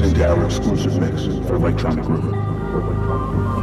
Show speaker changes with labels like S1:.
S1: listening to our exclusive mix for Electronic Rumor.